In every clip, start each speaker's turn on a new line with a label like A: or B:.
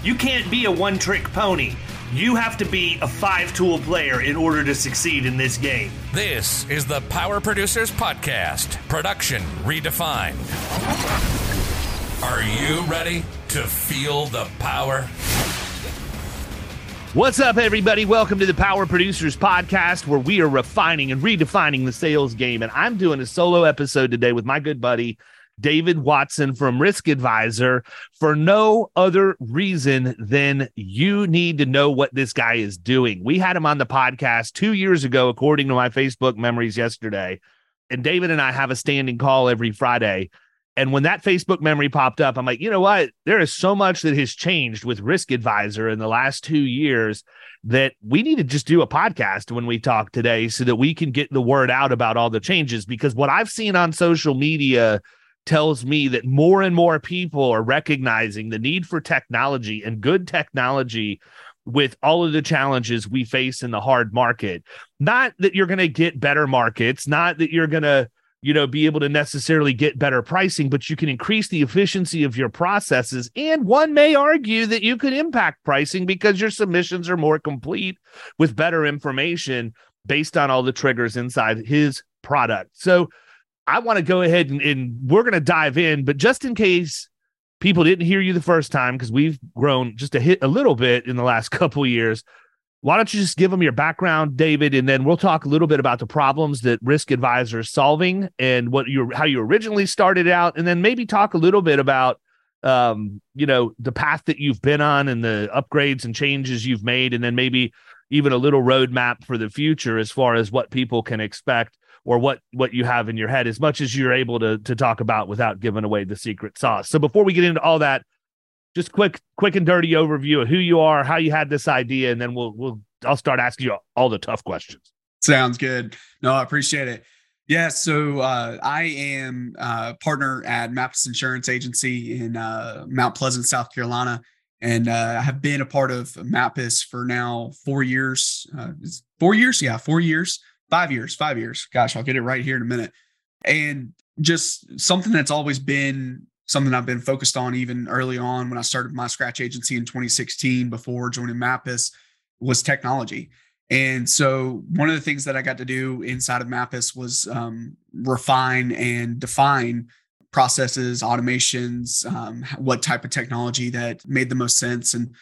A: You can't be a one trick pony. You have to be a five tool player in order to succeed in this game.
B: This is the Power Producers Podcast, production redefined. Are you ready to feel the power?
C: What's up, everybody? Welcome to the Power Producers Podcast, where we are refining and redefining the sales game. And I'm doing a solo episode today with my good buddy, David Watson from Risk Advisor for no other reason than you need to know what this guy is doing. We had him on the podcast two years ago, according to my Facebook memories yesterday. And David and I have a standing call every Friday. And when that Facebook memory popped up, I'm like, you know what? There is so much that has changed with Risk Advisor in the last two years that we need to just do a podcast when we talk today so that we can get the word out about all the changes. Because what I've seen on social media tells me that more and more people are recognizing the need for technology and good technology with all of the challenges we face in the hard market. Not that you're going to get better markets, not that you're going to you know be able to necessarily get better pricing but you can increase the efficiency of your processes and one may argue that you could impact pricing because your submissions are more complete with better information based on all the triggers inside his product so I want to go ahead and, and we're going to dive in, but just in case people didn't hear you the first time, because we've grown just a hit a little bit in the last couple years. Why don't you just give them your background, David, and then we'll talk a little bit about the problems that Risk Advisor is solving and what you how you originally started out, and then maybe talk a little bit about um, you know, the path that you've been on and the upgrades and changes you've made, and then maybe even a little roadmap for the future as far as what people can expect or what what you have in your head as much as you're able to to talk about without giving away the secret sauce. So before we get into all that, just quick quick and dirty overview of who you are, how you had this idea, and then we'll we'll I'll start asking you all the tough questions.
D: Sounds good. No, I appreciate it. Yeah, so uh, I am a uh, partner at Mappus Insurance Agency in uh, Mount Pleasant, South Carolina, and uh, I have been a part of Mappus for now four years. Uh, four years, yeah, four years five years, five years. Gosh, I'll get it right here in a minute. And just something that's always been something I've been focused on even early on when I started my scratch agency in 2016 before joining Mappus was technology. And so one of the things that I got to do inside of Mappus was um, refine and define processes, automations, um, what type of technology that made the most sense. And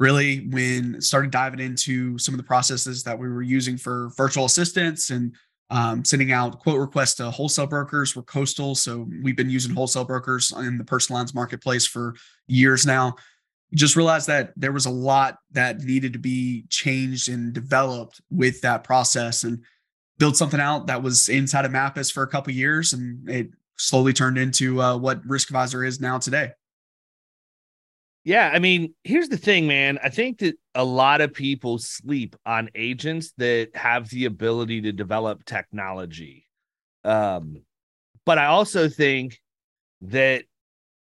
D: really when started diving into some of the processes that we were using for virtual assistants and um, sending out quote requests to wholesale brokers. Were coastal so we've been using wholesale brokers in the personal lines marketplace for years now. Just realized that there was a lot that needed to be changed and developed with that process and built something out that was inside of mappus for a couple years and it slowly turned into uh, what risk advisor is now today
C: yeah, I mean, here's the thing, man. I think that a lot of people sleep on agents that have the ability to develop technology. Um, but I also think that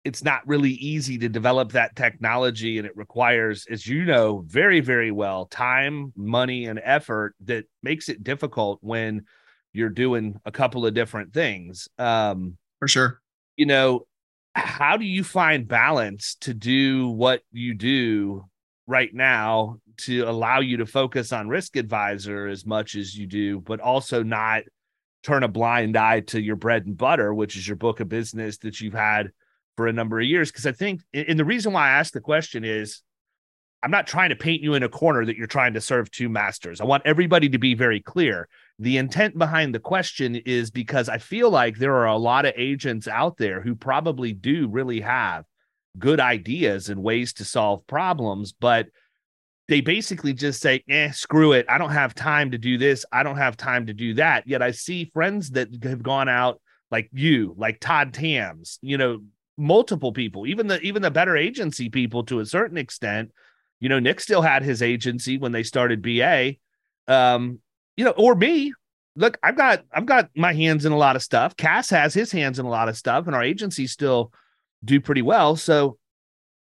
C: it's not really easy to develop that technology and it requires as you know very very well time money and effort that makes it difficult when you're doing a couple of different things um
D: for sure
C: you know how do you find balance to do what you do right now to allow you to focus on risk advisor as much as you do but also not turn a blind eye to your bread and butter, which is your book of business that you've had for a number of years. Because I think, and the reason why I asked the question is I'm not trying to paint you in a corner that you're trying to serve two masters. I want everybody to be very clear. The intent behind the question is because I feel like there are a lot of agents out there who probably do really have good ideas and ways to solve problems, but they basically just say, eh, screw it. I don't have time to do this. I don't have time to do that. Yet I see friends that have gone out like you, like Todd Tams, you know, multiple people, even the even the better agency people to a certain extent. You know, Nick still had his agency when they started BA. Um, you know, or me. Look, I've got I've got my hands in a lot of stuff. Cass has his hands in a lot of stuff, and our agency still do pretty well. So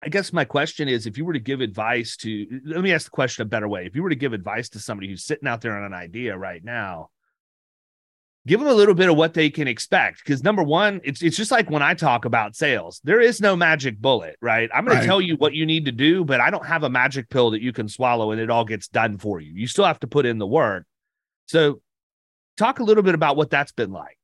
C: I guess my question is if you were to give advice to, let me ask the question a better way. If you were to give advice to somebody who's sitting out there on an idea right now, give them a little bit of what they can expect. Because number one, it's, it's just like when I talk about sales, there is no magic bullet, right? I'm going right. to tell you what you need to do, but I don't have a magic pill that you can swallow and it all gets done for you. You still have to put in the work. So, talk a little bit about what that's been like.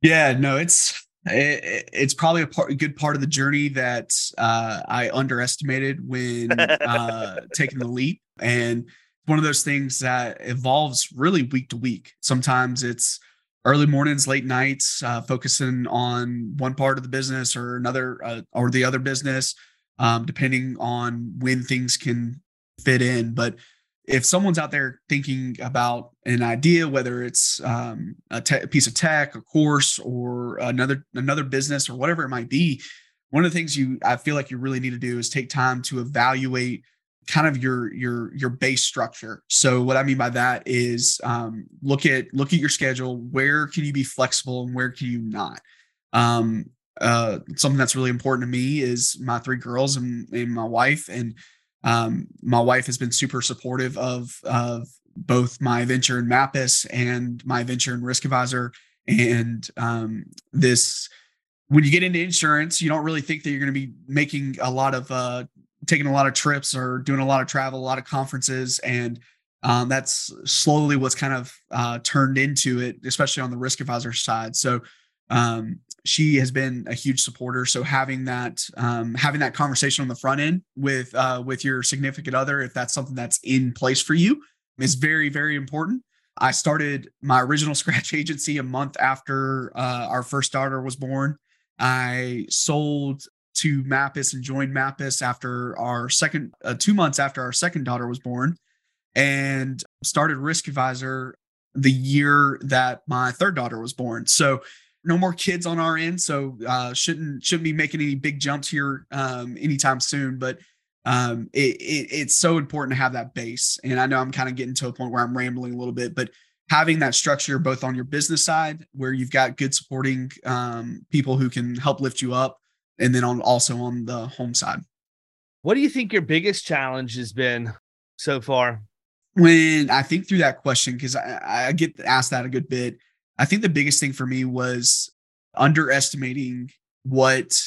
D: Yeah, no, it's it, it's probably a, part, a, good part of the journey that uh, I underestimated when uh, taking the leap. And one of those things that evolves really week to week. Sometimes it's early mornings, late nights, uh, focusing on one part of the business or another uh, or the other business, um, depending on when things can fit in. But if someone's out there thinking about an idea, whether it's um, a, te- piece of tech, a course, or another another business, or whatever it might be, one of the things you I feel like you really need to do is take time to evaluate kind of your your your base structure. So what I mean by that is um, look at look at your schedule. Where can you be flexible and where can you not? Um, uh, something that's really important to me is my three girls and, and my wife and um, my wife has been super supportive of of both my venture in Mappus and my venture in Risk Advisor. And um, this, when you get into insurance, you don't really think that you're going to be making a lot of uh, taking a lot of trips or doing a lot of travel, a lot of conferences, and um, that's slowly what's kind of uh, turned into it, especially on the risk advisor side. So um, she has been a huge supporter. So having that um, having that conversation on the front end with uh, with your significant other, if that's something that's in place for you, is very very important. I started my original scratch agency a month after uh, our first daughter was born. I sold to Mappus and joined Mappus after our second uh, two months after our second daughter was born, and started Risk Advisor the year that my third daughter was born. So no more kids on our end, so uh, shouldn't shouldn't be making any big jumps here um, anytime soon. But um, it, it, it's so important to have that base. And I know I'm kind of getting to a point where I'm rambling a little bit, but having that structure both on your business side, where you've got good supporting um, people who can help lift you up, and then on also on the home side.
C: What do you think your biggest challenge has been so far?
D: When I think through that question, because I, I get asked that a good bit I think the biggest thing for me was underestimating what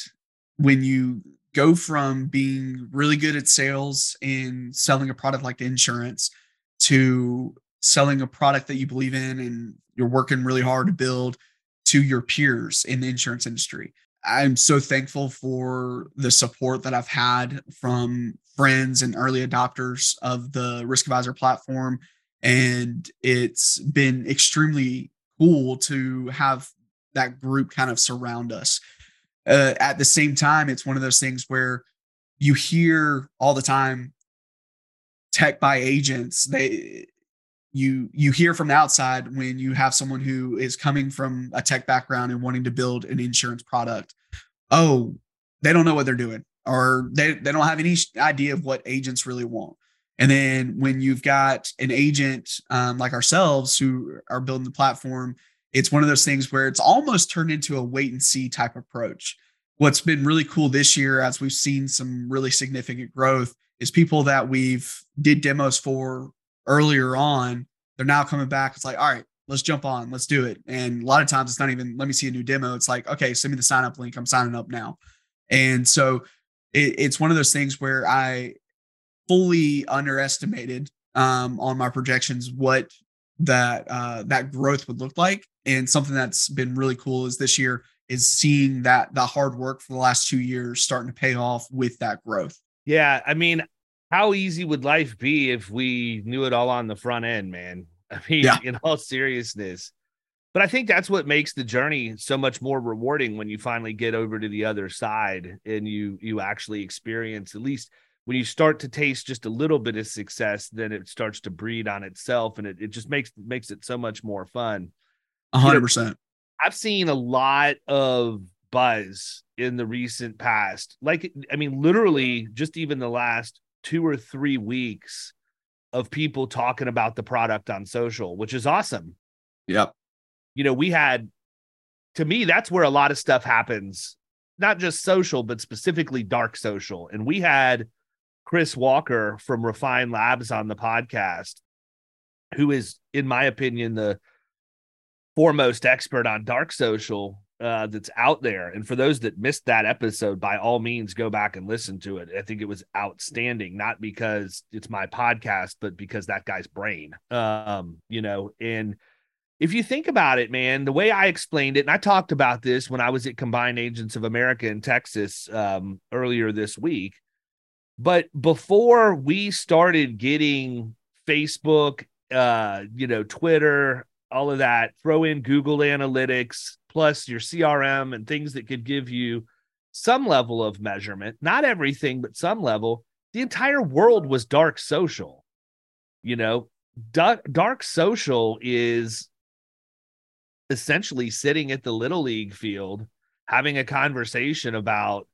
D: when you go from being really good at sales and selling a product like insurance to selling a product that you believe in and you're working really hard to build to your peers in the insurance industry. I'm so thankful for the support that I've had from friends and early adopters of the Risk Advisor platform. And it's been extremely cool to have that group kind of surround us. Uh, at the same time, it's one of those things where you hear all the time tech by agents. They you you hear from the outside when you have someone who is coming from a tech background and wanting to build an insurance product. Oh, they don't know what they're doing, or they, they don't have any idea of what agents really want. And then when you've got an agent um, like ourselves who are building the platform, it's one of those things where it's almost turned into a wait and see type approach. What's been really cool this year, as we've seen some really significant growth, is people that we've did demos for earlier on. They're now coming back. It's like, all right, let's jump on, let's do it. And a lot of times it's not even let me see a new demo. It's like, okay, send me the sign up link. I'm signing up now. And so it, it's one of those things where I fully underestimated um, on my projections what that uh, that growth would look like, and something that's been really cool is this year is seeing that the hard work for the last two years starting to pay off with that growth.
C: Yeah, I mean, how easy would life be if we knew it all on the front end, man? I mean, yeah. in all seriousness. But I think that's what makes the journey so much more rewarding when you finally get over to the other side and you you actually experience at least when you start to taste just a little bit of success, then it starts to breed on itself and it, it just makes makes it so much more fun.
D: A hundred percent.
C: I've seen a lot of buzz in the recent past. Like, I mean, literally just even the last two or three weeks of people talking about the product on social, which is awesome.
D: Yep.
C: You know, we had, to me, that's where a lot of stuff happens, not just social, but specifically dark social. And we had Chris Walker from Refine Labs on the podcast, who is, in my opinion, the foremost expert on dark social uh, that's out there. And for those that missed that episode, by all means, go back and listen to it. I think it was outstanding, not because it's my podcast, but because that guy's brain. Um, you know, and if you think about it, man, the way I explained it, and I talked about this when I was at Combined Agents of America in Texas um, earlier this week but before we started getting Facebook, uh, you know, Twitter, all of that, throw in Google Analytics plus your CRM and things that could give you some level of measurement, not everything, but some level. The entire world was dark social. You know, dark, dark social is essentially sitting at the little league field having a conversation about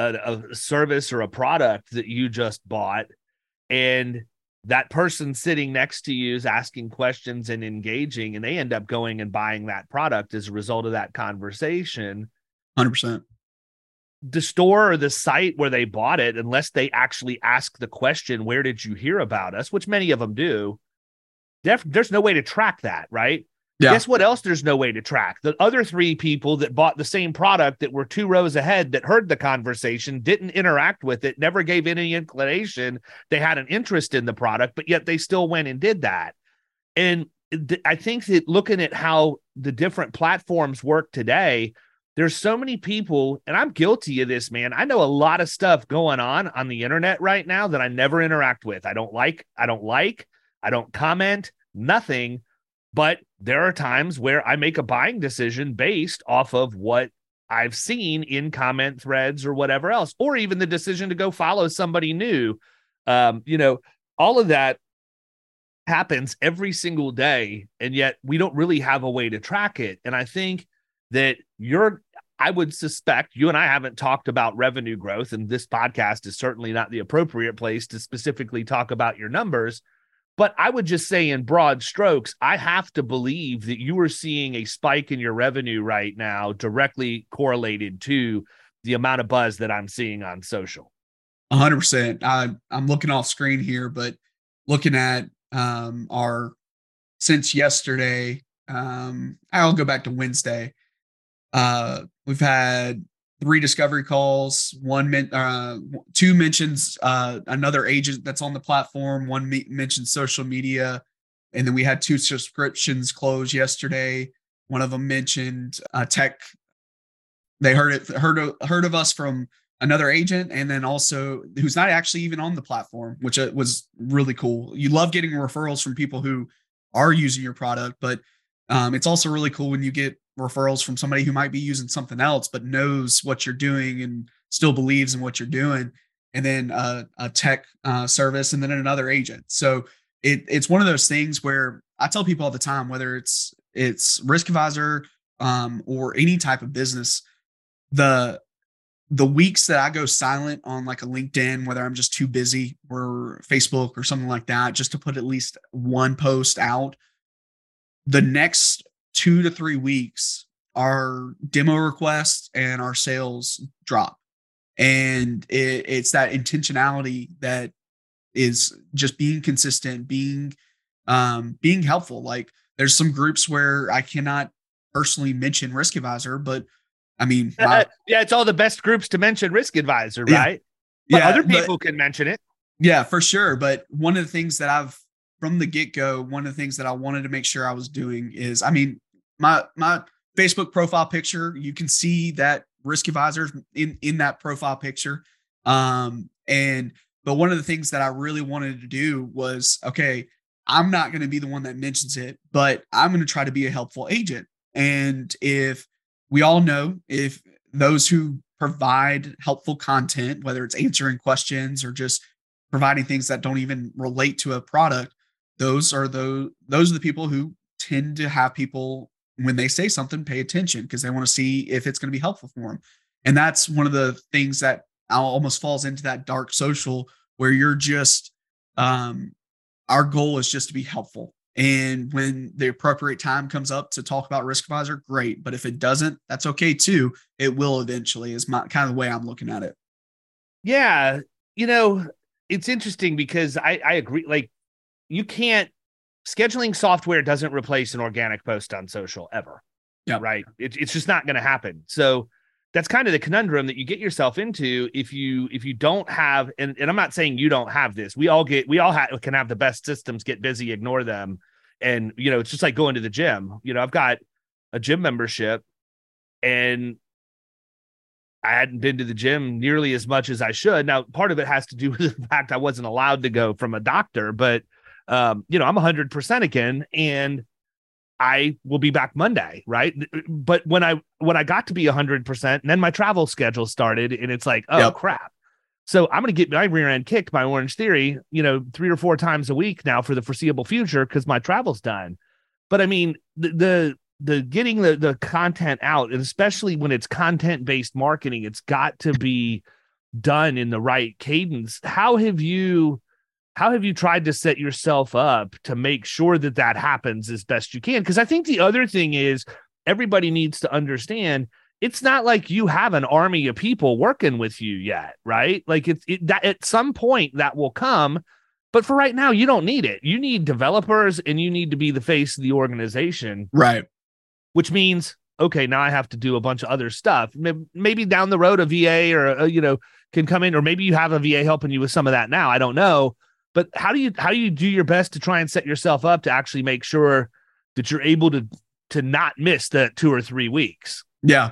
C: a, a service or a product that you just bought and that person sitting next to you is asking questions and engaging and they end up going and buying that product as a result of that conversation.
D: 100%
C: the store or the site where they bought it unless they actually ask the question where did you hear about us? which many of them do there's no way to track that right yeah. Guess what else there's no way to track? The other three people that bought the same product that were two rows ahead that heard the conversation, didn't interact with it, never gave any inclination they had an interest in the product, but yet they still went and did that. And th- I think that looking at how the different platforms work today, there's so many people, and I'm guilty of this, man. I know a lot of stuff going on on the internet right now that I never interact with. I don't like, I don't like, I don't comment, nothing but there are times where I make a buying decision based off of what I've seen in comment threads or whatever else, or even the decision to go follow somebody new. Um, you know, all of that happens every single day, and yet we don't really have a way to track it. And I think that you're, I would suspect you and I haven't talked about revenue growth, and this podcast is certainly not the appropriate place to specifically talk about your numbers. But I would just say, in broad strokes, I have to believe that you are seeing a spike in your revenue right now directly correlated to the amount of buzz that I'm seeing on social.
D: 100%. I, I'm looking off screen here, but looking at um, our since yesterday, um, I'll go back to Wednesday. Uh, we've had three discovery calls, one uh, two mentions uh, another agent that's on the platform, one me- mentioned social media, and then we had two subscriptions close yesterday. One of them mentioned uh, tech. They heard it heard of, heard of us from another agent, and then also who's not actually even on the platform, which uh, was really cool. You love getting referrals from people who are using your product, but um, it's also really cool when you get referrals from somebody who might be using something else but knows what you're doing and still believes in what you're doing. And then uh, a tech uh, service and then another agent. So it, it's one of those things where i tell people all the time whether it's it's risk advisor um, or any type of business the the weeks that i go silent on like a linkedin whether i'm just too busy or facebook or something like that just to put at least one post out the next two to three weeks, our demo requests and our sales drop. And it, it's that intentionality that is just being consistent, being um, being helpful. Like there's some groups where I cannot personally mention Risk Advisor, but I mean,
C: my, yeah, it's all the best groups to mention Risk Advisor, right? Yeah, but yeah, other people but, can mention it.
D: Yeah, for sure. But one of the things that I've from the get go, one of the things that I wanted to make sure I was doing is, I mean, my my Facebook profile picture, you can see that risk advisors in in that profile picture. Um, and but one of the things that I really wanted to do was okay, I'm not going to be the one that mentions it, but I'm going to try to be a helpful agent. And if we all know if those who provide helpful content, whether it's answering questions or just providing things that don't even relate to a product, those are the those are the people who tend to have people when they say something pay attention because they want to see if it's going to be helpful for them. And that's one of the things that almost falls into that dark social where you're just um our goal is just to be helpful and when the appropriate time comes up to talk about risk advisor, great. But if it doesn't, that's okay too. It will eventually, is my kind of the way I'm looking at it.
C: Yeah. You know, it's interesting because I, I agree. Like, you can't, scheduling software doesn't replace an organic post on social ever.
D: Yeah.
C: Right. It, it's just not going to happen. So, that's kind of the conundrum that you get yourself into if you if you don't have and, and i'm not saying you don't have this we all get we all have, can have the best systems get busy ignore them and you know it's just like going to the gym you know i've got a gym membership and i hadn't been to the gym nearly as much as i should now part of it has to do with the fact i wasn't allowed to go from a doctor but um you know i'm 100% again and I will be back Monday, right? But when I when I got to be 100%, and then my travel schedule started and it's like, oh yep. crap. So I'm going to get my rear end kicked by Orange Theory, you know, three or four times a week now for the foreseeable future because my travel's done. But I mean, the, the the getting the the content out, and especially when it's content based marketing, it's got to be done in the right cadence. How have you how have you tried to set yourself up to make sure that that happens as best you can? Because i think the other thing is everybody needs to understand it's not like you have an army of people working with you yet right? Like it's it, that at some point that will come but for right now you don't need it. You need developers and you need to be the face of the organization.
D: Right.
C: Which means okay now i have to do a bunch of other stuff. Maybe down the road a va or a, you know can come in or maybe you have a va helping you with some of that now. I don't know but how do you how do you do your best to try and set yourself up to actually make sure that you're able to to not miss the two or three weeks?
D: Yeah.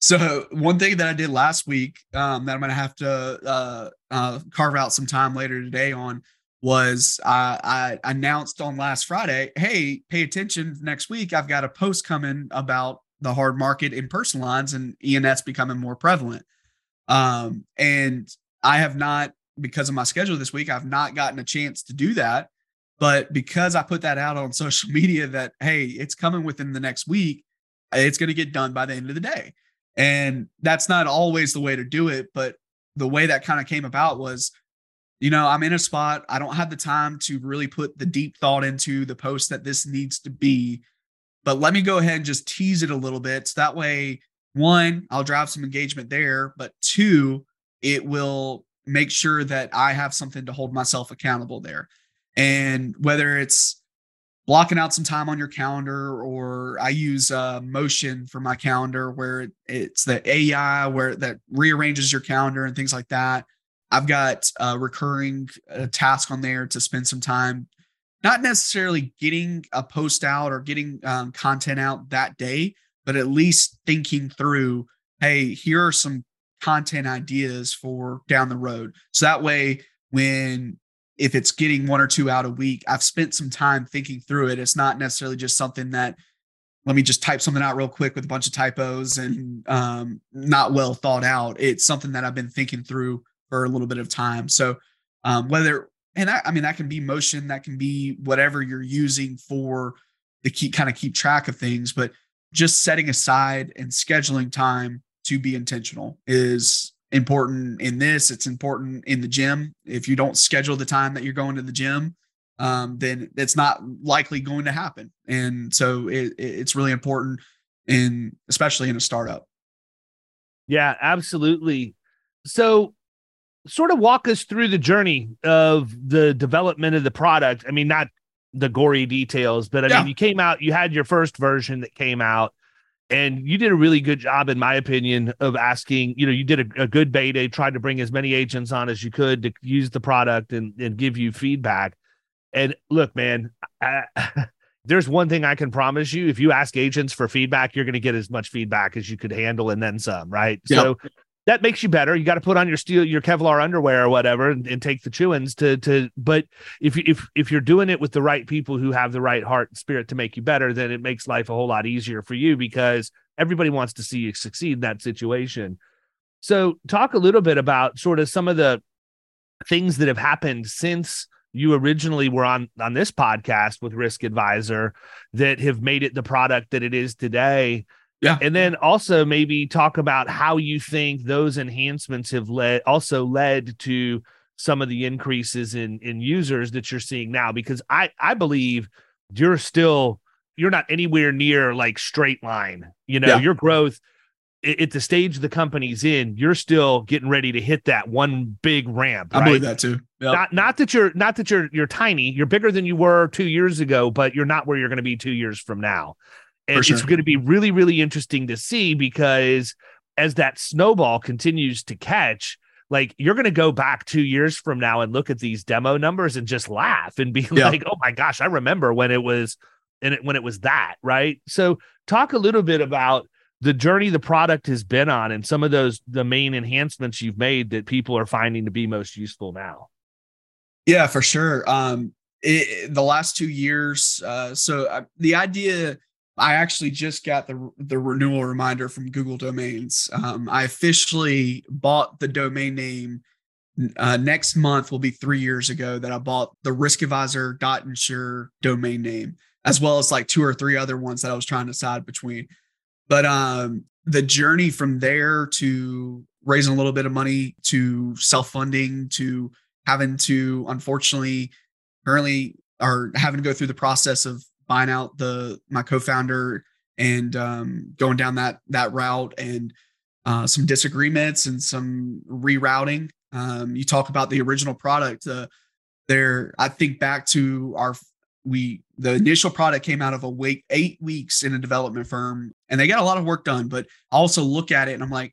D: So one thing that I did last week um, that I'm going to have to uh, uh, carve out some time later today on was uh, I announced on last Friday, hey, pay attention next week. I've got a post coming about the hard market in personal lines and E&S becoming more prevalent. Um, and I have not because of my schedule this week, I've not gotten a chance to do that. But because I put that out on social media that, hey, it's coming within the next week, it's going to get done by the end of the day. And that's not always the way to do it. But the way that kind of came about was, you know, I'm in a spot, I don't have the time to really put the deep thought into the post that this needs to be. But let me go ahead and just tease it a little bit. So that way, one, I'll drive some engagement there. But two, it will make sure that I have something to hold myself accountable there. And whether it's blocking out some time on your calendar or I use uh, Motion for my calendar where it's the AI where that rearranges your calendar and things like that. I've got a recurring uh, task on there to spend some time, not necessarily getting a post out or getting um, content out that day, but at least thinking through, hey, here are some content ideas for down the road. So that way, when if it's getting one or two out a week, I've spent some time thinking through it. It's not necessarily just something that let me just type something out real quick with a bunch of typos and um, not well thought out. It's something that I've been thinking through for a little bit of time. So um, whether and I, I mean that can be motion, that can be whatever you're using for the keep kind of keep track of things, but just setting aside and scheduling time to be intentional is important in this. It's important in the gym. If you don't schedule the time that you're going to the gym, um, then it's not likely going to happen. And so it, it's really important in, especially in a startup.
C: Yeah, absolutely. So sort of walk us through the journey of the development of the product. I mean, not the gory details, but I yeah. mean, you came out, you had your first version that came out and you did a really good job in my opinion of asking you know you did a, a, good beta tried to bring as many agents on as you could to use the product and, and give you feedback and look man I, there's one thing I can promise you. If you ask agents for feedback, you're going to get as much feedback as you could handle and then some, right?
D: Yep.
C: So that makes you better. You got to put on your steel, your Kevlar underwear or whatever, and, and take the chewings to to. But if you if if you're doing it with the right people who have the right heart and spirit to make you better, then it makes life a whole lot easier for you because everybody wants to see you succeed in that situation. So, talk a little bit about sort of some of the things that have happened since you originally were on on this podcast with Risk Advisor that have made it the product that it is today
D: Yeah.
C: and then also maybe talk about how you think those enhancements have led also led to some of the increases in in users that you're seeing now because I I believe you're still you're not anywhere near like straight line. You know,
D: Yeah.
C: your growth at the stage the company's in, you're still getting ready to hit that one big ramp.
D: I believe that too. Yep.
C: Not not that you're not that you're you're tiny, you're bigger than you were two years ago, but you're not where you're going to be two years from now. And
D: sure.
C: it's going to be really, really interesting to see because as that snowball continues to catch, like you're going to go back two years from now and look at these demo numbers and just laugh and be
D: Yeah.
C: like, "Oh my gosh, I remember when it was, and it when it was that." Right. So, talk a little bit about the journey the product has been on and some of those the main enhancements you've made that people are finding to be most useful now.
D: Yeah, for sure. Um, it, the last two years. Uh, so uh, the idea, I actually just got the the renewal reminder from Google Domains. Um, I officially bought the domain name. Uh, next month will be three years ago that I bought the riskadvisor.insure domain name, as well as like two or three other ones that I was trying to decide between. But um, the journey from there to raising a little bit of money to self funding to having to unfortunately currently are having to go through the process of buying out the my co-founder and um, going down that that route and uh, some disagreements and some rerouting. Um, you talk about the original product. Uh, there, I think back to our we the initial product came out of a week eight weeks in a development firm, and they got a lot of work done. But I also look at it and I'm like,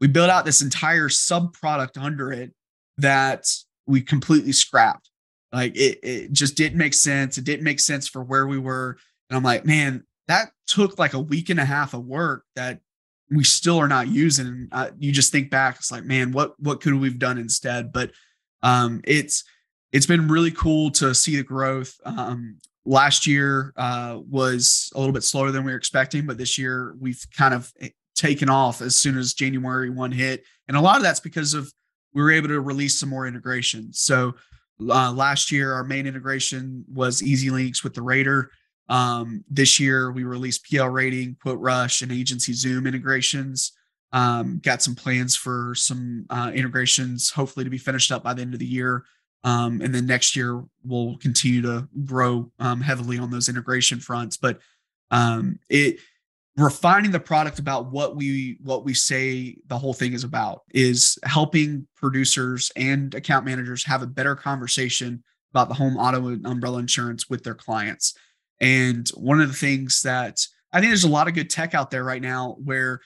D: we built out this entire sub product under it that we completely scrapped. Like it, it just didn't make sense. It didn't make sense for where we were. And I'm like, man, that took like a week and a half of work that we still are not using. Uh, you just think back, it's like, man, what what could we've done instead? But um, it's it's been really cool to see the growth. Um, last year uh, was a little bit slower than we were expecting, but this year we've kind of eh, taken off as soon as January one hit, and a lot of that's because of we were able to release some more integration. So uh, last year, our main integration was EZLynx with the rater. Um, this year, we released PL Rating, Quote Rush, and Agency Zoom integrations. Um, got some plans for some uh, integrations, hopefully to be finished up by the end of the year. Um, and then next year, we'll continue to grow um, heavily on those integration fronts. But um, it refining the product about what we what we say the whole thing is about is helping producers and account managers have a better conversation about the home auto and umbrella insurance with their clients. And one of the things that i think there's a lot of good tech out there right now where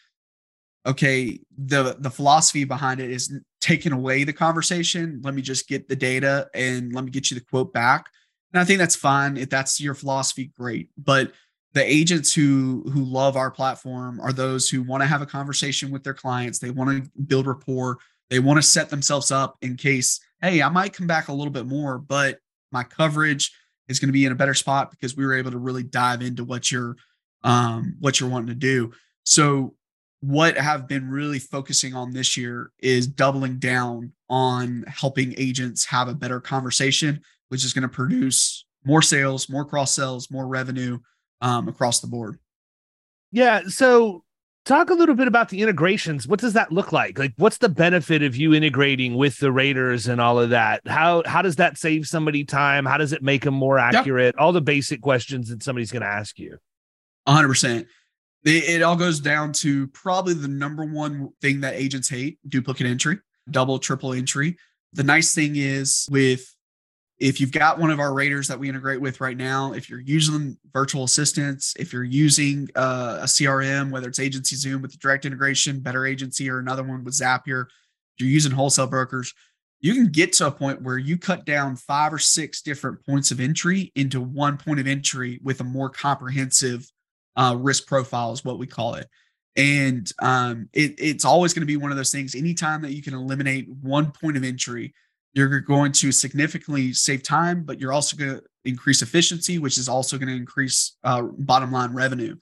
D: okay the the philosophy behind it is taking away the conversation. Let me just get the data and let me get you the quote back. And i think that's fine. If that's your philosophy great. But the agents who who love our platform are those who want to have a conversation with their clients. They want to build rapport. They want to set themselves up in case hey i might come back a little bit more but my coverage is going to be in a better spot because we were able to really dive into what you're um, what you're wanting to do. So what i've been really focusing on this year is doubling down on helping agents have a better conversation which is going to produce more sales more cross sales more revenue um, across the board.
C: Yeah. So talk a little bit about the integrations. What does that look like? Like what's the benefit of you integrating with the raters and all of that? How how does that save somebody time? How does it make them more accurate? All the basic questions that somebody's going to ask you.
D: 100%. It, it all goes down to probably the number one thing that agents hate duplicate entry, double, triple entry. The nice thing is with if you've got one of our raters that we integrate with right now, if you're using virtual assistants, if you're using uh, a CRM, whether it's Agency Zoom with the direct integration, Better Agency, or another one with Zapier, you're using wholesale brokers, you can get to a point where you cut down five or six different points of entry into one point of entry with a more comprehensive uh, risk profile, is what we call it. And um, it, it's always going to be one of those things. Anytime that you can eliminate one point of entry, you're going to significantly save time, but you're also going to increase efficiency, which is also going to increase uh, bottom line revenue.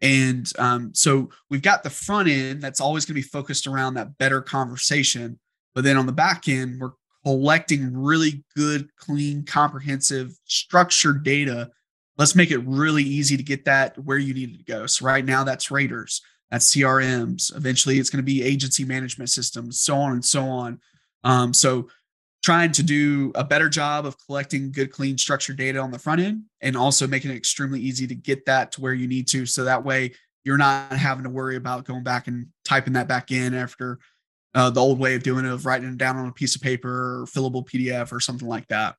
D: And um, so we've got the front end that's always going to be focused around that better conversation. But then on the back end, we're collecting really good, clean, comprehensive, structured data. Let's make it really easy to get that where you need it to go. So right now, that's raters, that's CRMs. Eventually, it's going to be agency management systems, so on and so on. Um, so trying to do a better job of collecting good, clean, structured data on the front end and also making it extremely easy to get that to where you need to. So that way you're not having to worry about going back and typing that back in after uh, the old way of doing it, of writing it down on a piece of paper or fillable PDF or something like that.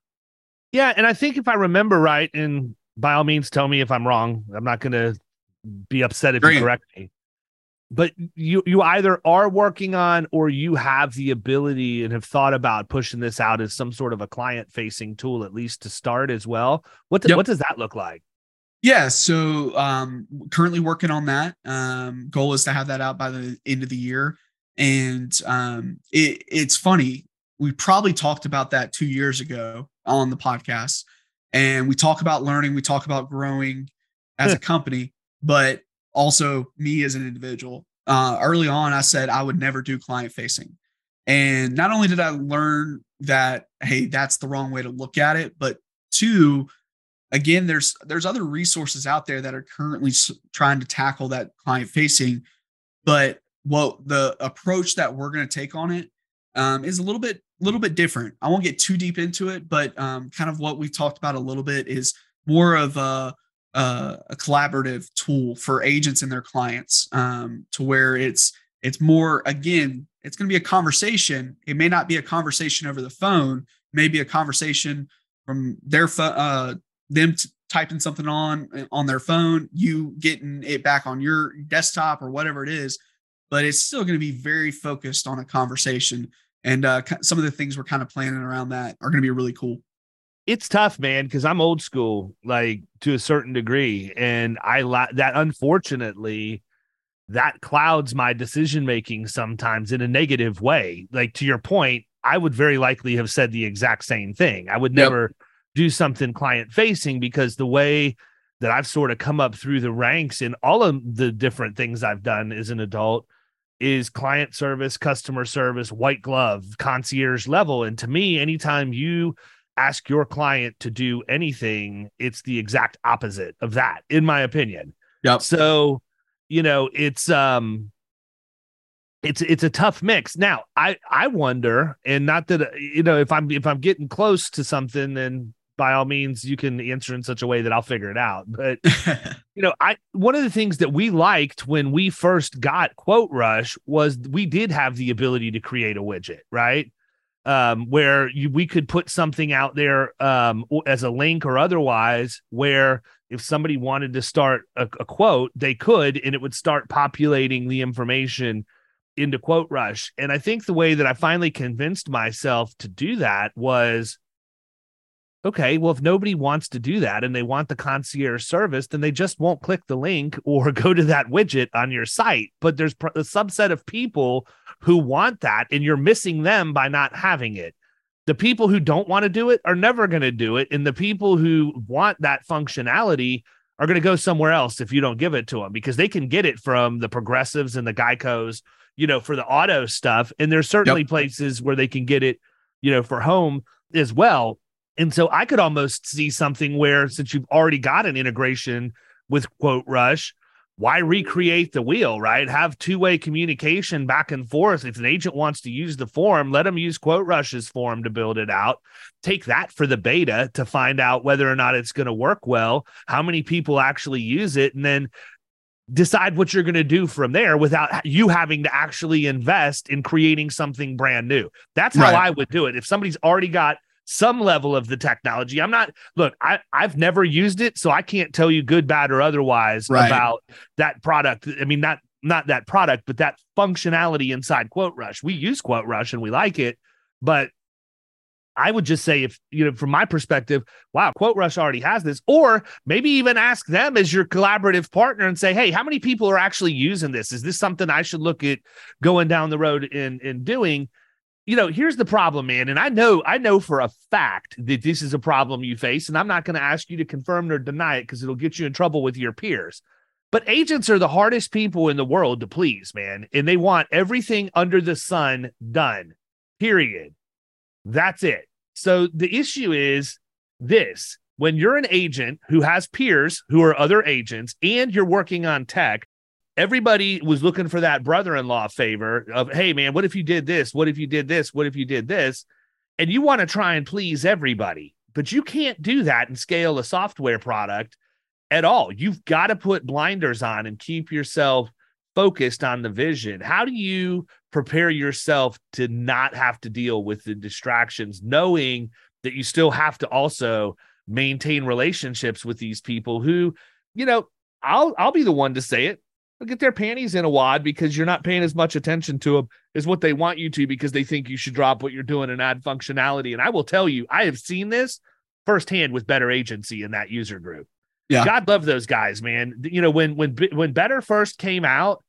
C: Yeah. And I think if I remember right, and by all means, tell me if I'm wrong. I'm not going to be upset if you correct me but you you either are working on or you have the ability and have thought about pushing this out as some sort of a client facing tool at least to start as well. What, yep. what does that look like?
D: Yeah so um currently working on that. Um goal is to have that out by the end of the year. And um it, it's funny we probably talked about that two years ago on the podcast. And we talk about learning we talk about growing as a company but also me as an individual. Uh, early on, I said I would never do client facing. And not only did I learn that, hey, that's the wrong way to look at it, but two, again, there's there's other resources out there that are currently trying to tackle that client facing, but what the approach that we're going to take on it um, is a little bit little bit different. I won't get too deep into it, but um, kind of what we've talked about a little bit is more of a uh, a collaborative tool for agents and their clients um, to where it's it's more again it's going to be a conversation. It may not be a conversation over the phone maybe a conversation from their uh, them t- typing something on uh, on their phone you getting it back on your desktop or whatever it is but it's still going to be very focused on a conversation. And uh, some of the things we're kind of planning around that are going to be really cool
C: it's tough, man, because I'm old school, like to a certain degree, and I la- that unfortunately that clouds my decision making sometimes in a negative way. Like to your point, I would very likely have said the exact same thing. I would never yep. do something client facing because the way that I've sort of come up through the ranks in all of the different things I've done as an adult is client service, customer service, white glove, concierge level. And to me, anytime you ask your client to do anything, it's the exact opposite of that, in my opinion.
D: Yep.
C: So, you know, it's um it's it's a tough mix. Now, I I wonder, and not that you know, if I'm if I'm getting close to something, then by all means you can answer in such a way that I'll figure it out. But you know, I one of the things that we liked when we first got Quote Rush was we did have the ability to create a widget, right? Um, where you, we could put something out there um, as a link or otherwise, where if somebody wanted to start a, a, quote, they could, and it would start populating the information into Quote Rush. And I think the way that I finally convinced myself to do that was okay, well, if nobody wants to do that and they want the concierge service, then they just won't click the link or go to that widget on your site. But there's a subset of people who want that, and you're missing them by not having it. The people who don't want to do it are never going to do it. And the people who want that functionality are going to go somewhere else if you don't give it to them because they can get it from the progressives and the Geicos, you know, for the auto stuff. And there's certainly yep. places where they can get it, you know, for home as well and so I could almost see something where, since you've already got an integration with Quote Rush, why recreate the wheel, right? Have two way communication back and forth. If an agent wants to use the form, let them use Quote Rush's form to build it out. Take that for the beta to find out whether or not it's going to work well, how many people actually use it, and then decide what you're going to do from there without you having to actually invest in creating something brand new. That's how right. I would do it. If somebody's already got some level of the technology. I'm not look, I, I've never used it, so I can't tell you good, bad, or otherwise right. about that product. I mean, not not that product, but that functionality inside Quote Rush. We use Quote Rush and we like it, but I would just say, if you know, from my perspective, wow, Quote Rush already has this, or maybe even ask them as your collaborative partner and say, hey, how many people are actually using this? Is this something I should look at going down the road and and doing? You know, here's the problem, man. And I know, I know for a fact that this is a problem you face, and I'm not going to ask you to confirm or deny it because it'll get you in trouble with your peers. But agents are the hardest people in the world to please, man. And they want everything under the sun done, period. That's it. So the issue is this when you're an agent who has peers who are other agents and you're working on tech, everybody was looking for that brother in law favor of, hey, man, what if you did this? What if you did this? What if you did this? And you want to try and please everybody, but you can't do that and scale a software product at all. You've got to put blinders on and keep yourself focused on the vision. How do you prepare yourself to not have to deal with the distractions, knowing that you still have to also maintain relationships with these people who, you know, I'll I'll be the one to say it. They'll get their panties in a wad because you're not paying as much attention to them as what they want you to because they think you should drop what you're doing and add functionality. And I will tell you, I have seen this firsthand with Better Agency in that user group. Yeah. God love those guys, man. You know, when when when Better first came out,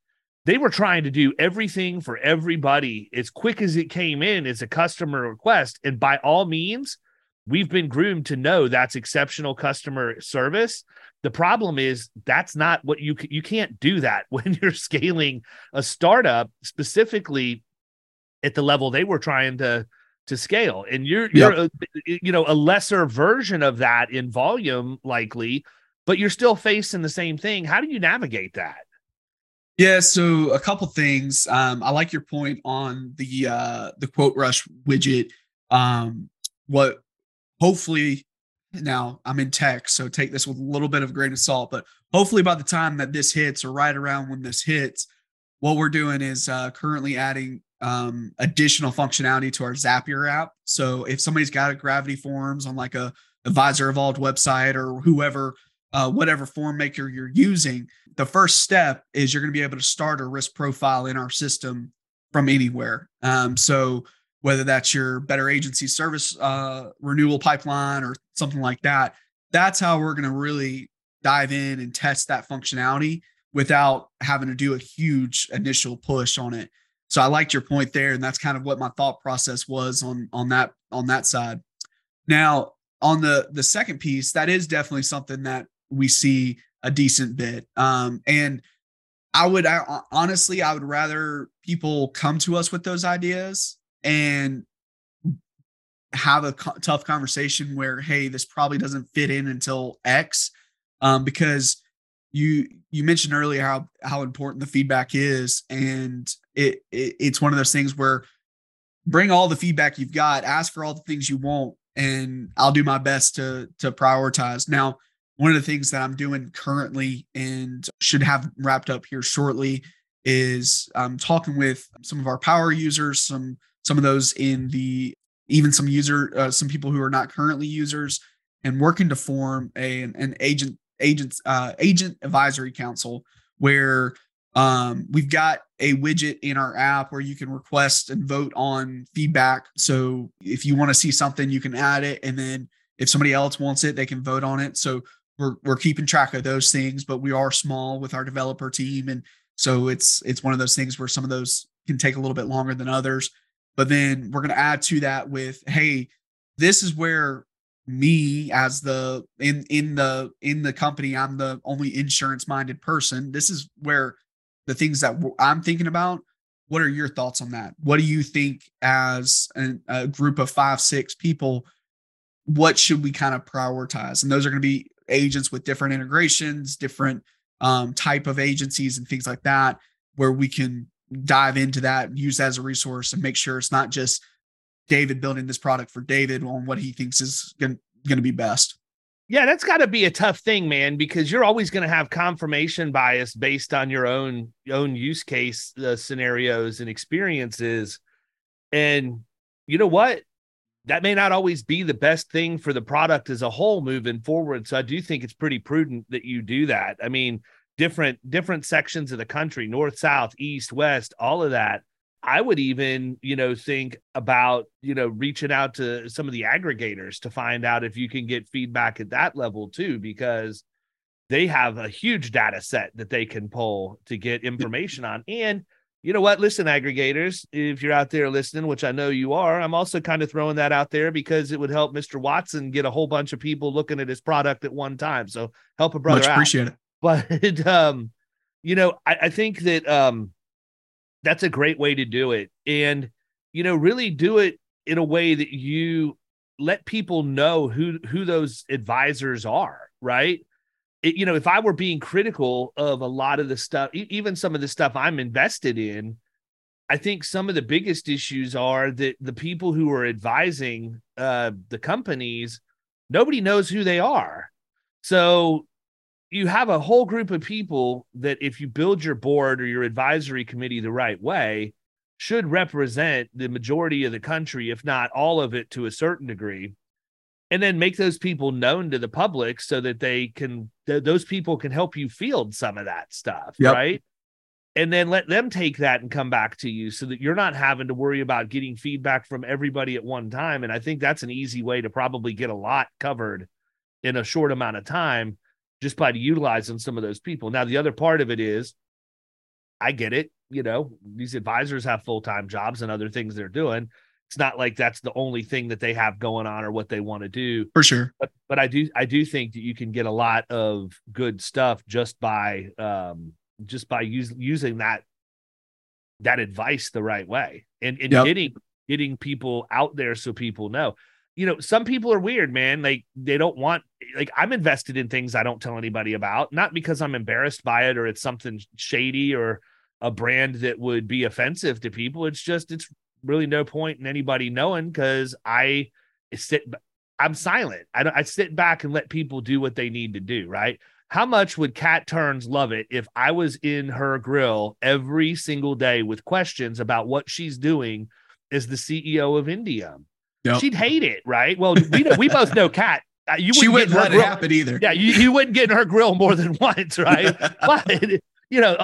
C: they were trying to do everything for everybody as quick as it came in as a customer request. And by all means, we've been groomed to know that's exceptional customer service. The problem is that's not what you you can't do that when you're scaling a startup specifically at the level they were trying to to scale and you're yep. you're a, you know a lesser version of that in volume likely but you're still facing the same thing. How do you navigate that?
D: Yeah, so a couple things. Um, I like your point on the uh, the quote rush widget. Um, what hopefully now I'm in tech, so take this with a little bit of grain of salt, but hopefully by the time that this hits or right around when this hits, what we're doing is uh, currently adding um, additional functionality to our Zapier app. So if somebody's got a Gravity Forms on like a Advisor Evolved website or whoever uh, whatever form maker you're using, the first step is you're going to be able to start a risk profile in our system from anywhere. Um, so whether that's your better agency service uh, renewal pipeline or something like that, that's how we're going to really dive in and test that functionality without having to do a huge initial push on it. So I liked your point there, and that's kind of what my thought process was on on that on that side. Now on the the second piece, that is definitely something that we see a decent bit. Um, and I would I, honestly, I would rather people come to us with those ideas and have a co- tough conversation where, hey, this probably doesn't fit in until X, um, because you you mentioned earlier how how important the feedback is, and it, it it's one of those things where bring all the feedback you've got, ask for all the things you want, and I'll do my best to to prioritize. Now, one of the things that I'm doing currently and should have wrapped up here shortly is I'm talking with some of our power users, some some of those in the even some user uh, some people who are not currently users and working to form a an agent agent uh, agent advisory council where um, we've got a widget in our app where you can request and vote on feedback. So if you want to see something, you can add it, and then if somebody else wants it, they can vote on it. So we're we're keeping track of those things, but we are small with our developer team, and so it's it's one of those things where some of those can take a little bit longer than others. But then we're going to add to that with, hey, this is where me as the in in the in the company, I'm the only insurance minded person. This is where the things that I'm thinking about. What are your thoughts on that? What do you think as an, a group of five, six people? What should we kind of prioritize? And those are going to be agents with different integrations, different um, type of agencies and things like that, where we can dive into that use that as a resource and make sure it's not just David building this product for David on what he thinks is going to be best.
C: Yeah, that's got to be a tough thing, man, because you're always going to have confirmation bias based on your own own use case uh, scenarios and experiences. And you know what? that may not always be the best thing for the product as a whole moving forward. So I do think it's pretty prudent that you do that. I mean, different different sections of the country, north, south, east, west, all of that. I would even, you know, think about, you know, reaching out to some of the aggregators to find out if you can get feedback at that level too, because they have a huge data set that they can pull to get information on. And you know what? Listen, aggregators, if you're out there listening, which I know you are, I'm also kind of throwing that out there because it would help Mr. Watson get a whole bunch of people looking at his product at one time. So help a brother
D: Much
C: out.
D: appreciate it.
C: But um, you know, I, I think that um that's a great way to do it. And, you know, really do it in a way that you let people know who who those advisors are, right? it, you know, if I were being critical of a lot of the stuff, even some of the stuff I'm invested in, I think some of the biggest issues are that the people who are advising uh, the companies, nobody knows who they are. So you have a whole group of people that, if you build your board or your advisory committee the right way, should represent the majority of the country, if not all of it to a certain degree. And then make those people known to the public so that they can th- those people can help you field some of that stuff yep. right? And then let them take that and come back to you so that you're not having to worry about getting feedback from everybody at one time. And i think that's an easy way to probably get a lot covered in a short amount of time just by utilizing some of those people. Now the other part of it is i get it you know these advisors have full-time jobs and other things they're doing. It's not like that's the only thing that they have going on or what they want to do.
D: For sure.
C: But but i do i do think that you can get a lot of good stuff just by um just by use, using that that advice the right way and, and yep. getting getting people out there so people know you know some people are weird man like they don't want like i'm invested in things i don't tell anybody about not because i'm embarrassed by it or it's something shady or a brand that would be offensive to people it's just it's really no point in anybody knowing because I sit, I'm silent. I, I sit back and let people do what they need to do. Right. How much would Kat Turns love it if I was in her grill every single day with questions about what she's doing as the CEO of India? Yep. She'd hate it, right? Well, we know, we both know Kat.
D: Uh, you she wouldn't let grill. it happen either.
C: Yeah, you, you wouldn't get in her grill more than once, right? but you know,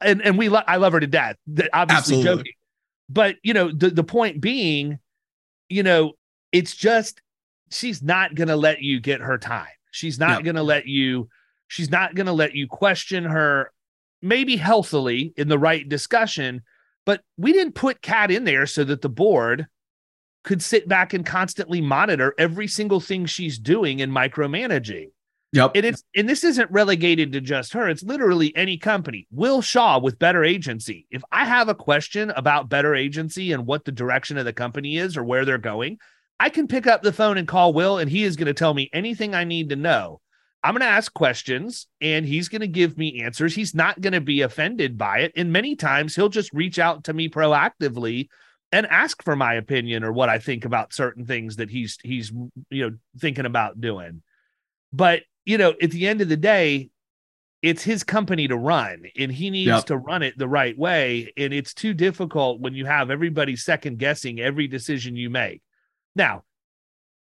C: and and we lo- I love her to death. Obviously, Absolutely. joking but you know the, the point being you know it's just she's not going to let you get her time she's not to let you she's not going to let you question her maybe healthily in the right discussion but we didn't put kat in there so that the board could sit back and constantly monitor every single thing she's doing and micromanaging
D: Yep.
C: And it's and this isn't relegated to just her. It's literally any company. Will Shaw with Better Agency. If I have a question about Better Agency and what the direction of the company is or where they're going, I can pick up the phone and call Will and he is going to tell me anything I need to know. I'm going to ask questions and he's going to give me answers. He's not going to be offended by it. And many times he'll just reach out to me proactively and ask for my opinion or what I think about certain things that he's he's you know thinking about doing. But you know, at the end of the day, it's his company to run and he needs yep. to run it the right way. And it's too difficult when you have everybody second guessing every decision you make. Now,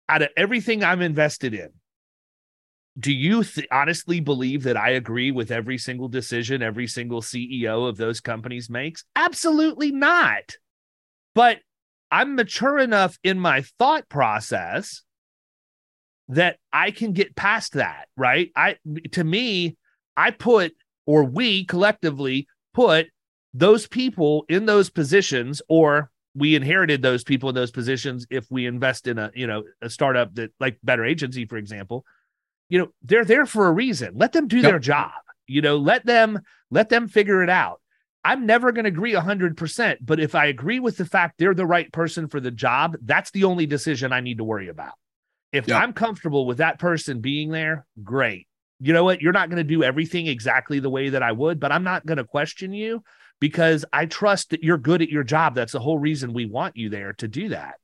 C: out of everything I'm invested in, do you th- honestly believe that I agree with every single decision every single CEO of those companies makes? Absolutely not. But I'm mature enough in my thought process that I can get past that, right? I to me, I put or we collectively put those people in those positions or we inherited those people in those positions if we invest in a you know a startup that like better agency for example you know they're there for a reason let them do yep. their job you know let them let them figure it out i'm never going to agree 100% but if i agree with the fact they're the right person for the job that's the only decision i need to worry about if yeah. I'm comfortable with that person being there, great. You know what? You're not going to do everything exactly the way that I would, but I'm not going to question you because I trust that you're good at your job. That's the whole reason we want you there to do that.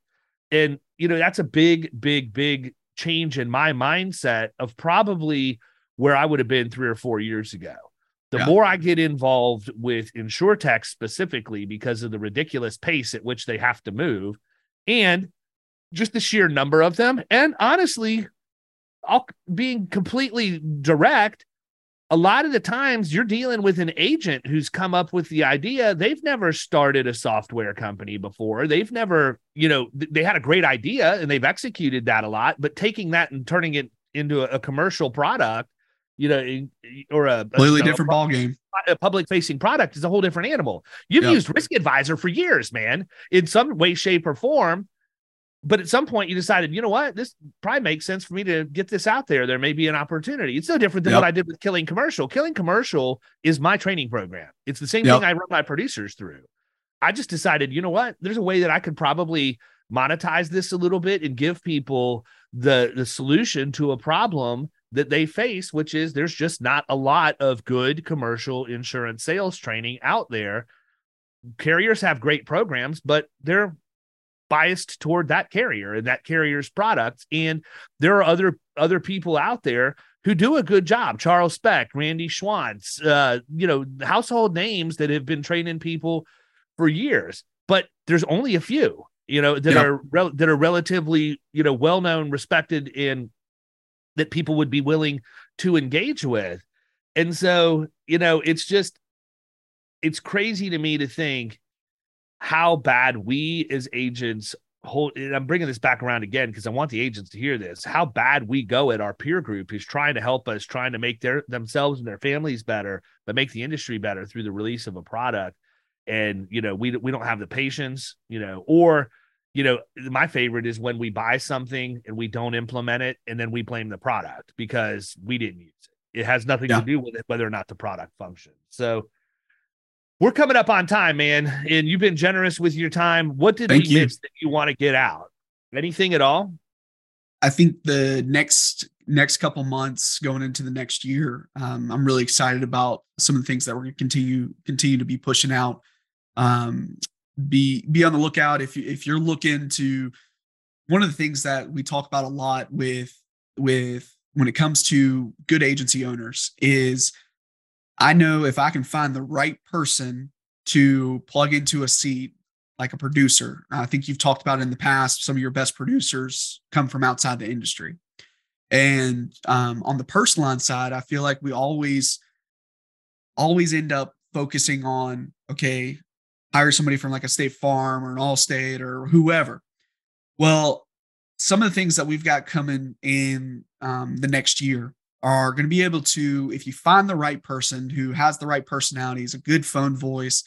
C: And, you know, that's a big, big, big change in my mindset of probably where I would have been three or four years ago. The yeah. more I get involved with InsureTech specifically because of the ridiculous pace at which they have to move, and just the sheer number of them. And honestly, I'll being completely direct, a lot of the times you're dealing with an agent who's come up with the idea. They've never started a software company before. They've never, you know, they had a great idea and they've executed that a lot, but taking that and turning it into a, a commercial product, you know, or a
D: completely
C: a,
D: different
C: a,
D: ball game.
C: A public facing product is a whole different animal. You've
D: Yep.
C: used Risk Advisor for years, man, in some way, shape, or form. But at some point, you decided, you know what, this probably makes sense for me to get this out there. There may be an opportunity. It's no different than
D: Yep.
C: what I did with Killing Commercial. Killing Commercial is my training program. It's the same
D: Yep.
C: thing I run my producers through. I just decided, you know what, there's a way that I could probably monetize this a little bit and give people the the solution to a problem that they face, which is there's just not a lot of good commercial insurance sales training out there. Carriers have great programs, but they're biased toward that carrier and that carrier's products. And there are other other people out there who do a good job. Charles Specht, Randy Schwantz, uh, you know, household names that have been training people for years. But there's only a few, you know, that are rel- that are relatively, you know, well known, respected, and that people would be willing to engage with. And so, you know, it's just it's crazy to me to think how bad we as agents hold and I'm bringing this back around again because I want the agents to hear this how bad we go at our peer group who's trying to help us trying to make their themselves and their families better but make the industry better through the release of a product and you know we we don't have the patience you know or you know my favorite is when we buy something and we don't implement it and then we blame the product because we didn't use it it has nothing
D: Yeah.
C: to do with it whether or not the product functions so we're coming up on time, man, and you've been generous with your time. What did
D: Thank
C: we
D: you.
C: miss that you want to get out? Anything at all?
D: I think the next next couple months going into the next year, um, I'm really excited about some of the things that we're going to continue continue to be pushing out. Um, be be on the lookout if you if you're looking to one of the things that we talk about a lot with with when it comes to good agency owners is I know if I can find the right person to plug into a seat like a producer. I think you've talked about in the past, some of your best producers come from outside the industry. And um, on the personal side, I feel like we always, always end up focusing on, okay, hire somebody from like a state farm or an Allstate or whoever. Well, some of the things that we've got coming in um, the next year are going to be able to, if you find the right person who has the right personality, is a good phone voice,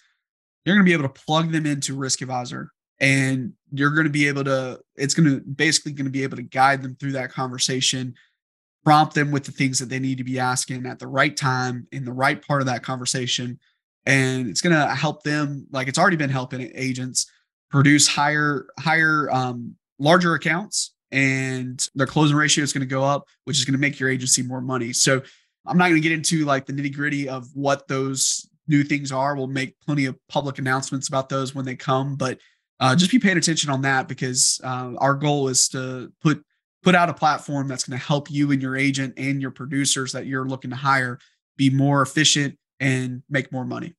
D: you're going to be able to plug them into Risk Advisor and you're going to be able to, it's going to basically going to be able to guide them through that conversation, prompt them with the things that they need to be asking at the right time in the right part of that conversation. And it's going to help them, like it's already been helping agents produce higher, higher, um, larger accounts and their closing ratio is going to go up, which is going to make your agency more money. So I'm not going to get into like the nitty gritty of what those new things are. We'll make plenty of public announcements about those when they come, but uh, just be paying attention on that because uh, our goal is to put put out a platform that's going to help you and your agent and your producers that you're looking to hire be more efficient and make more money.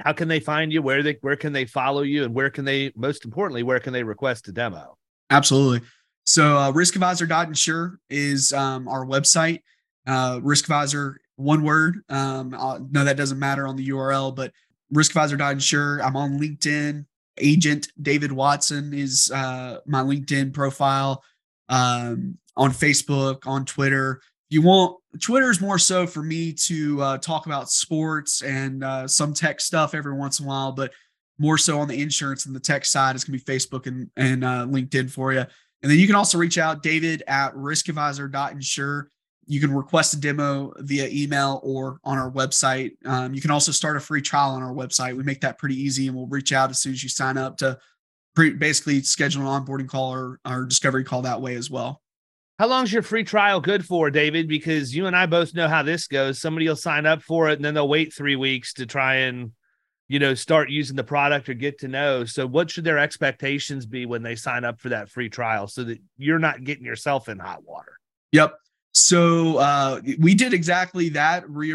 C: How can they find you? Where they where can they follow you? And where can they most importantly, where can they request a demo?
D: Absolutely. So uh, riskadvisor.insure is um, our website. Uh, Risk Advisor, one word. Um, uh, no, that doesn't matter on the URL, but riskadvisor.insure. I'm on LinkedIn. Agent David Watson is uh, my LinkedIn profile. Um, on Facebook, on Twitter. You want Twitter is more so for me to uh, talk about sports and uh, some tech stuff every once in a while, but more so on the insurance and the tech side, it's gonna be Facebook and, and uh, LinkedIn for you. And then you can also reach out, David at riskadvisor.insure. You can request a demo via email or on our website. Um, you can also start a free trial on our website. We make that pretty easy and we'll reach out as soon as you sign up to pre- basically schedule an onboarding call or, or discovery call that way as well.
C: How long's your free trial good for, David? Because you and I both know how this goes. Somebody will sign up for it and then they'll wait three weeks to try and, you know, start using the product or get to know. So, what should their expectations be when they sign up for that free trial so that you're not getting yourself in hot water?
D: Yep. So uh, we did exactly that. We,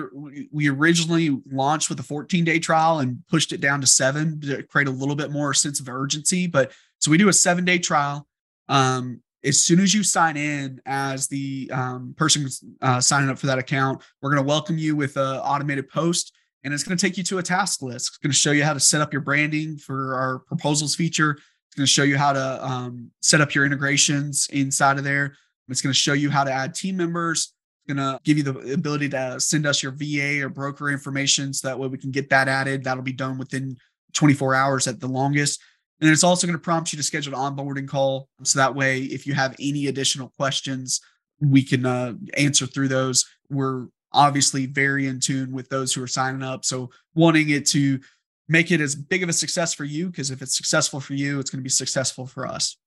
D: we originally launched with a 14 day trial and pushed it down to seven to create a little bit more sense of urgency. But so we do a seven day trial. Um, as soon as you sign in as the um, person uh, signing up for that account, we're going to welcome you with an automated post and it's going to take you to a task list. It's going to show you how to set up your branding for our proposals feature. It's going to show you how to um, set up your integrations inside of there. It's going to show you how to add team members. It's going to give you the ability to send us your VA or broker information so that way we can get that added. That'll be done within 24 hours at the longest. And it's also going to prompt you to schedule an onboarding call. So that way, if you have any additional questions, we can uh, answer through those. We're obviously very in tune with those who are signing up. So wanting it to make it as big of a success for you, because if it's successful for you, it's going to be successful for us.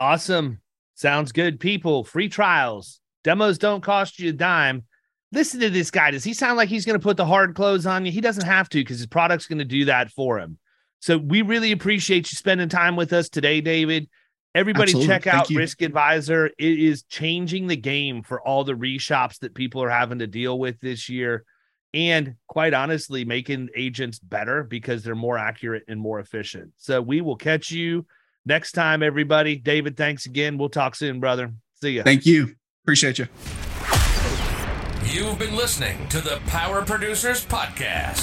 C: Awesome. Sounds good. People, free trials, demos don't cost you a dime. Listen to this guy. Does he sound like he's going to put the hard close on you? He doesn't have to because his product's going to do that for him. So we really appreciate you spending time with us today, David. Everybody
D: Absolutely.
C: check
D: Thank
C: out
D: you.
C: Risk Advisor. It is changing the game for all the reshops that people are having to deal with this year. And quite honestly, making agents better because they're more accurate and more efficient. So we will catch you next time, everybody. David, thanks again. We'll talk soon, brother. See ya.
D: Thank you. Appreciate you.
B: You've been listening to the Power Producers Podcast.